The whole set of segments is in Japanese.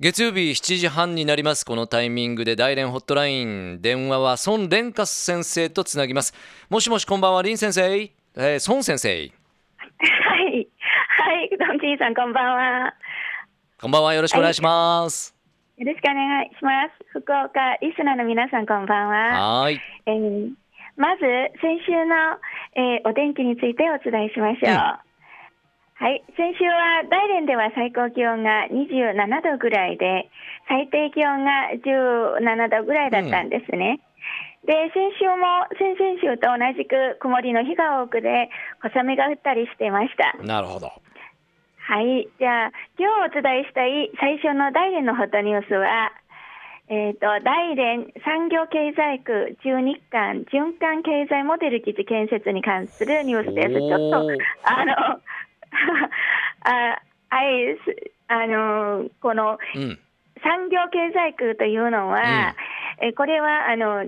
月曜日7時半になります。このタイミングで大連ホットライン電話は孫蓮華先生とつなぎます。もしもしこんばんは林先生、えー、孫先生。はい。はい。ドンキーさんこんばんは。こんばんは。よろしくお願いします、はい、よろしくお願いします。福岡リスナーの皆さんこんばんは。はい、えー、まず先週の、えー、お天気についてお伝えしましょう、うんはい、先週は大連では最高気温が27度ぐらいで、最低気温が17度ぐらいだったんですね。うん、で、先週も先々週と同じく曇りの日が多くで、小雨が降ったりしていました。なるほど。はい、じゃあ、今日お伝えしたい最初の大連のホットニュースは、えっ、ー、と、大連産業経済区中日韓循環経済モデル基地建設に関するニュースです。ちょっと、あの、あはい、あのこの、産業経済区というのは、うん、えこれはあの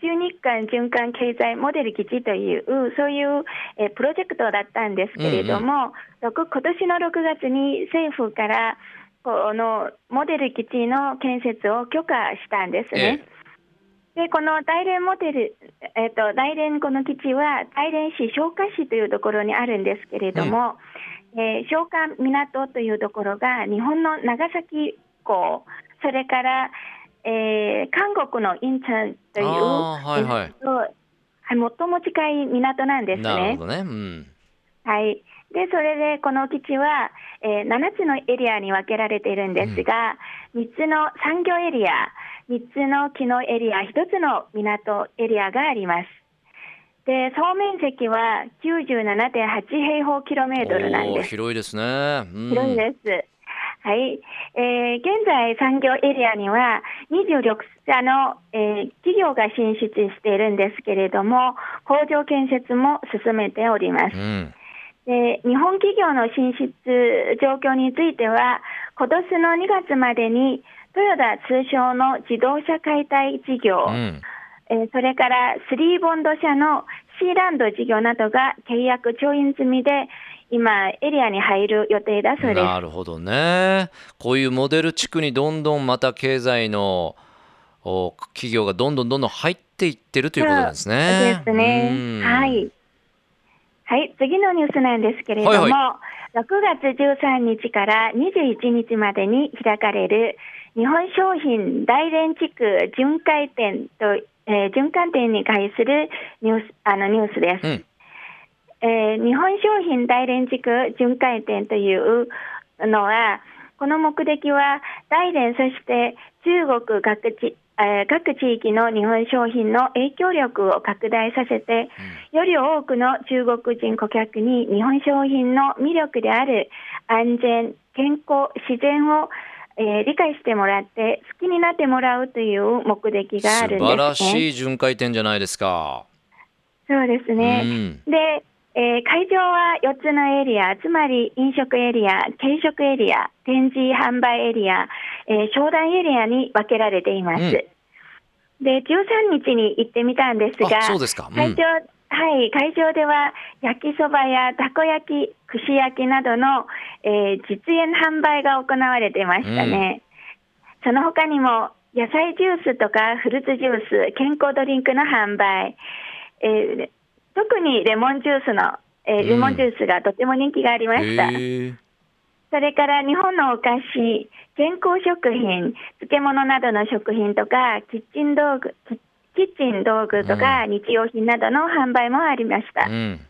中日韓循環経済モデル基地という、そういうえプロジェクトだったんですけれども、うんうん、今年の6月に政府からこのモデル基地の建設を許可したんですね。えでこの大連モデル、えっと、大連この基地は大連市消化市というところにあるんですけれども、えー、消化港というところが日本の長崎港、それから、えー、韓国のインチョンという、はいはい、最も近い港なんですね。なるほどね、うん、はい、でそれでこの基地は、えー、7つのエリアに分けられているんですが、うん、3つの産業エリア、3つの機能エリア、1つの港エリアがあります。で総面積は97.8平方キロメートルなんです。広いですね。うん、広いです。はい、えー、現在産業エリアには26社の、えー、企業が進出しているんですけれども工場建設も進めております。うんで日本企業の進出状況については今年の2月までにトヨタ通商の自動車解体事業、うんえー、それからスリーボンド社のシーランド事業などが契約調印済みで今エリアに入る予定だそうですなるほどねこういうモデル地区にどんどんまた経済の企業がどんどんどんどん入っていってるということですね。そうですね。はい。はい、次のニュースなんですけれども、はいはい、6月13日から21日までに開かれる日本商品大連地区巡回展とえー、循環店に関するニュースあのニュースです。うん、えー、日本商品大連地区巡回店というのは、この目的は大連そして中国各地えー、各地域の日本商品の影響力を拡大させて、うん、より多くの中国人顧客に日本商品の魅力である安全、健康、自然をえー、理解してもらって好きになってもらうという目的があるんです、ね、素晴らしい巡回展じゃないですか。そうですね。うん、で、えー、会場は4つのエリア、つまり飲食エリア、軽食エリア、展示販売エリア、えー、商談エリアに分けられています。うん、で、13日に行ってみたんですが、そうですか、うん、会場はい、会場では焼きそばやたこ焼き、串焼きなどの、えー、実演販売が行われていましたね。うん、その他にも野菜ジュースとかフルーツジュース、健康ドリンクの販売、えー、特にレモンジュースの、えー、レモンジュースがとても人気がありました。うん、それから日本のお菓子、健康食品、漬物などの食品とか、キッチン道具、キッチン道具とか日用品などの販売もありました。うん、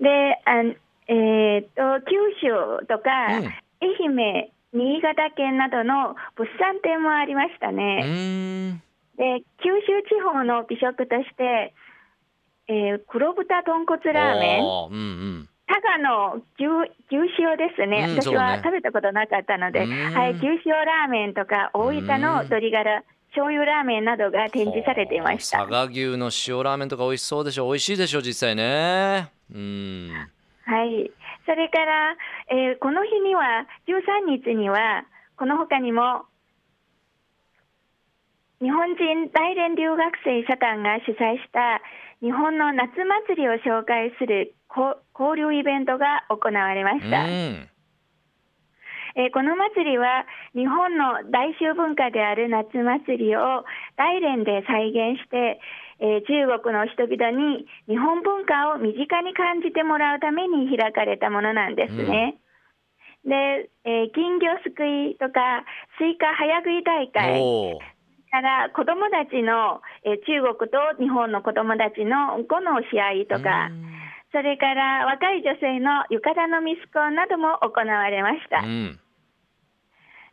であえー、と九州とか、うん、愛媛、新潟県などの物産展もありましたね。で九州地方の美食として、えー、黒豚豚骨ラーメン、うんうん。佐賀の牛牛塩ですね、私は食べたことなかったので、はい、牛塩ラーメンとか、大分の鶏ガラ醤油ラーメンなどが展示されていました。佐賀牛の塩ラーメンとか美味しそうでしょう美味しいでしょう実際ね。うん。はい。それから、えー、この日には13日にはこの他にも日本人大連留学生社団が主催した日本の夏祭りを紹介する交流イベントが行われました。えーこの祭りは日本の大衆文化である夏祭りを大連で再現して、えー中国の人々に日本文化を身近に感じてもらうために開かれたものなんですね。で、えー金魚すくいとかスイカ早食い大会から子どもたちの、えー中国と日本の子どもたちの碁の試合とか、それから若い女性の浴衣のミスコンなども行われました。うん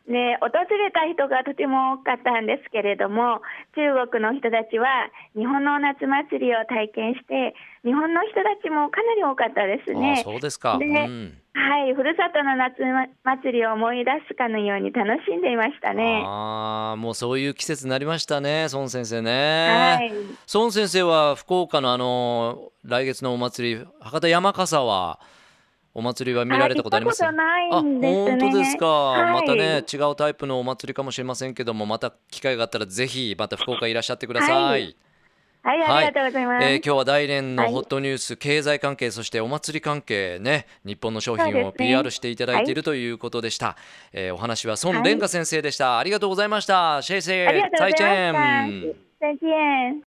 で訪れた人がとても多かったんですけれども中国の人たちは日本の夏祭りを体験して日本の人たちもかなり多かったですあね。そうですか、でうんはい、ふるさとの夏祭りを思い出すかのように楽しんでいましたね。ああもうそういう季節になりましたね孫先生はね、い、孫先生は福岡のあの来月のお祭り博多山笠はお祭りは見られたことあります？行ったことないんですね。あ本当ですか、はいまたね違うタイプのお祭りかもしれませんけどもまた機会があったらぜひまた福岡いらっしゃってください、はい。はい、ありがとうございます。えー今日は大連のはい。ホットニュース、経済関係そしてお祭り関係ね日本の商品を PR していただいているはということでした、えーお話は孫はい蓮華先生でした、ありがとうございました。シェイセイありがとうございま再见。再见。